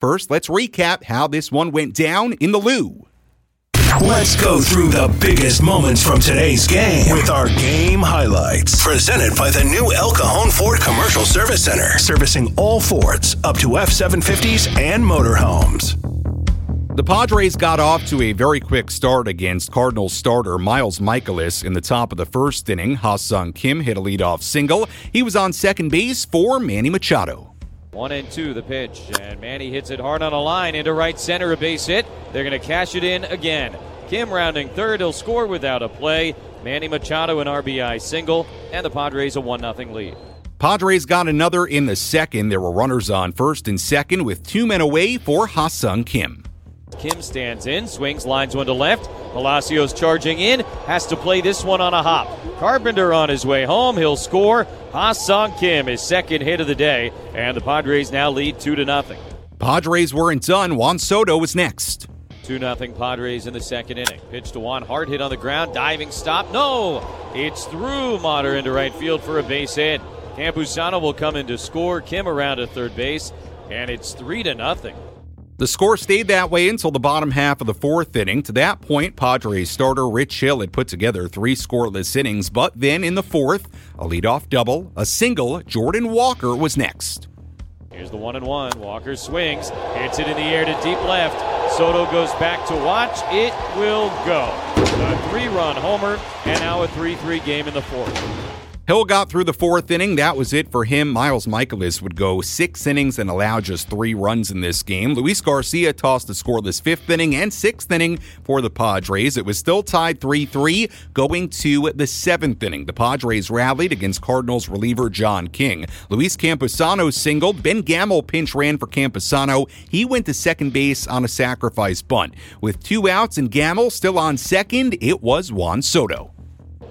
First, let's recap how this one went down in the Lou. Let's go through the biggest moments from today's game with our game highlights. Presented by the new El Cajon Ford Commercial Service Center, servicing all Fords up to F 750s and motorhomes. The Padres got off to a very quick start against Cardinals starter Miles Mikolas in the top of the first inning. Ha-Seong Kim hit a leadoff single. He was on second base for Manny Machado. One and two, the pitch, and Manny hits it hard on a line into right center, a base hit. They're going to cash it in again. Kim rounding third, he'll score without a play. Manny Machado an RBI single, and the Padres a 1 0 lead. Padres got another in the second. There were runners on first and second with two men away for Ha-Seong Kim. Kim stands in, swings, lines one to left. Palacios charging in, has to play this one on a hop. Carpenter on his way home, he'll score. Ha-Seong Kim, his second hit of the day, and the Padres now lead 2 to nothing. Padres weren't done. Juan Soto was next. 2 0 Padres in the second inning. Pitch to Juan, hard hit on the ground, diving stop. No! It's through Motter into right field for a base hit. Campusano will come in to score. Kim around at third base, and it's 3 to nothing. The score stayed that way until the bottom half of the fourth inning. To that point, Padres starter Rich Hill had put together three scoreless innings, but then in the fourth, a leadoff double, a single, Jordan Walker was next. Here's the one and one. Walker swings, hits it in the air to deep left. Soto goes back to watch. It will go. A three run homer, and now a 3 3 game in the fourth. Hill got through the fourth inning. That was it for him. Miles Mikolas would go six innings and allow just three runs in this game. Luis Garcia tossed a scoreless fifth inning and sixth inning for the Padres. It was still tied 3 3 going to the seventh inning. The Padres rallied against Cardinals reliever John King. Luis Campusano singled. Ben Gamel pinch ran for Campusano. He went to second base on a sacrifice bunt. With two outs and Gamel still on second, it was Juan Soto.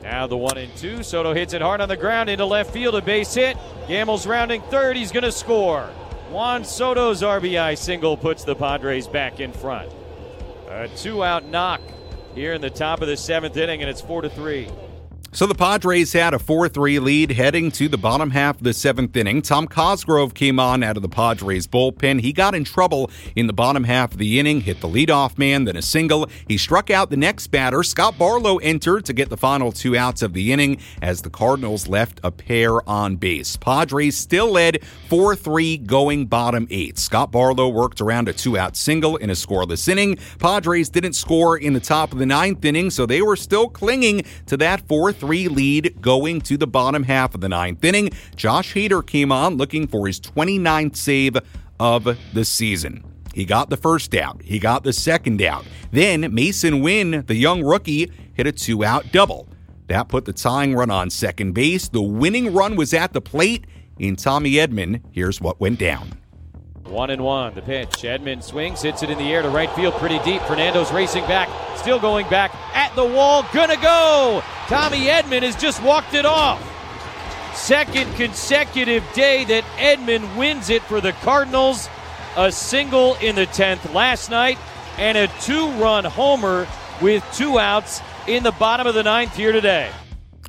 Now the one and two. Soto hits it hard on the ground into left field. A base hit. Gamel's rounding third. He's going to score. Juan Soto's RBI single puts the Padres back in front. A two out knock here in the top of the seventh inning, and it's four to three. So the Padres had a 4 3 lead heading to the bottom half of the seventh inning. Tom Cosgrove came on out of the Padres bullpen. He got in trouble in the bottom half of the inning, hit the leadoff man, then a single. He struck out the next batter. Scott Barlow entered to get the final two outs of the inning as the Cardinals left a pair on base. Padres still led 4 3 going bottom eight. Scott Barlow worked around a two out single in a scoreless inning. Padres didn't score in the top of the ninth inning, so they were still clinging to that 4 3 3 lead going to the bottom half of the ninth inning. Josh Hader came on looking for his 29th save of the season. He got the first out. He got the second out. Then Masyn Winn, the young rookie, hit a two out double. That put the tying run on second base. The winning run was at the plate. In Tommy Edman, here's what went down. One and one. The pitch. Edman swings, hits it in the air to right field pretty deep. Fernando's racing back, still going back at the wall. Gonna go. Tommy Edman has just walked it off. Second consecutive day that Edman wins it for the Cardinals. A single in the 10th last night and a two run homer with two outs in the bottom of the ninth here today.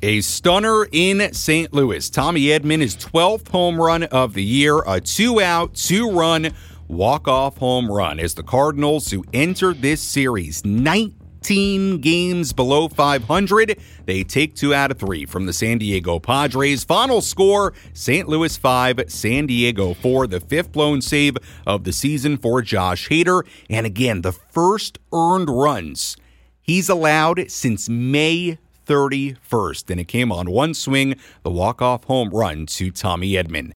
A stunner in St. Louis. Tommy Edman his 12th home run of the year, a two out, two run walk off home run as the Cardinals, who entered this series 19 games below 500, they take two out of three from the San Diego Padres. Final score St. Louis 5, San Diego 4, the fifth blown save of the season for Josh Hader. And again, the first earned runs he's allowed since May 31st, and it came on one swing, the walk-off home run to Tommy Edman.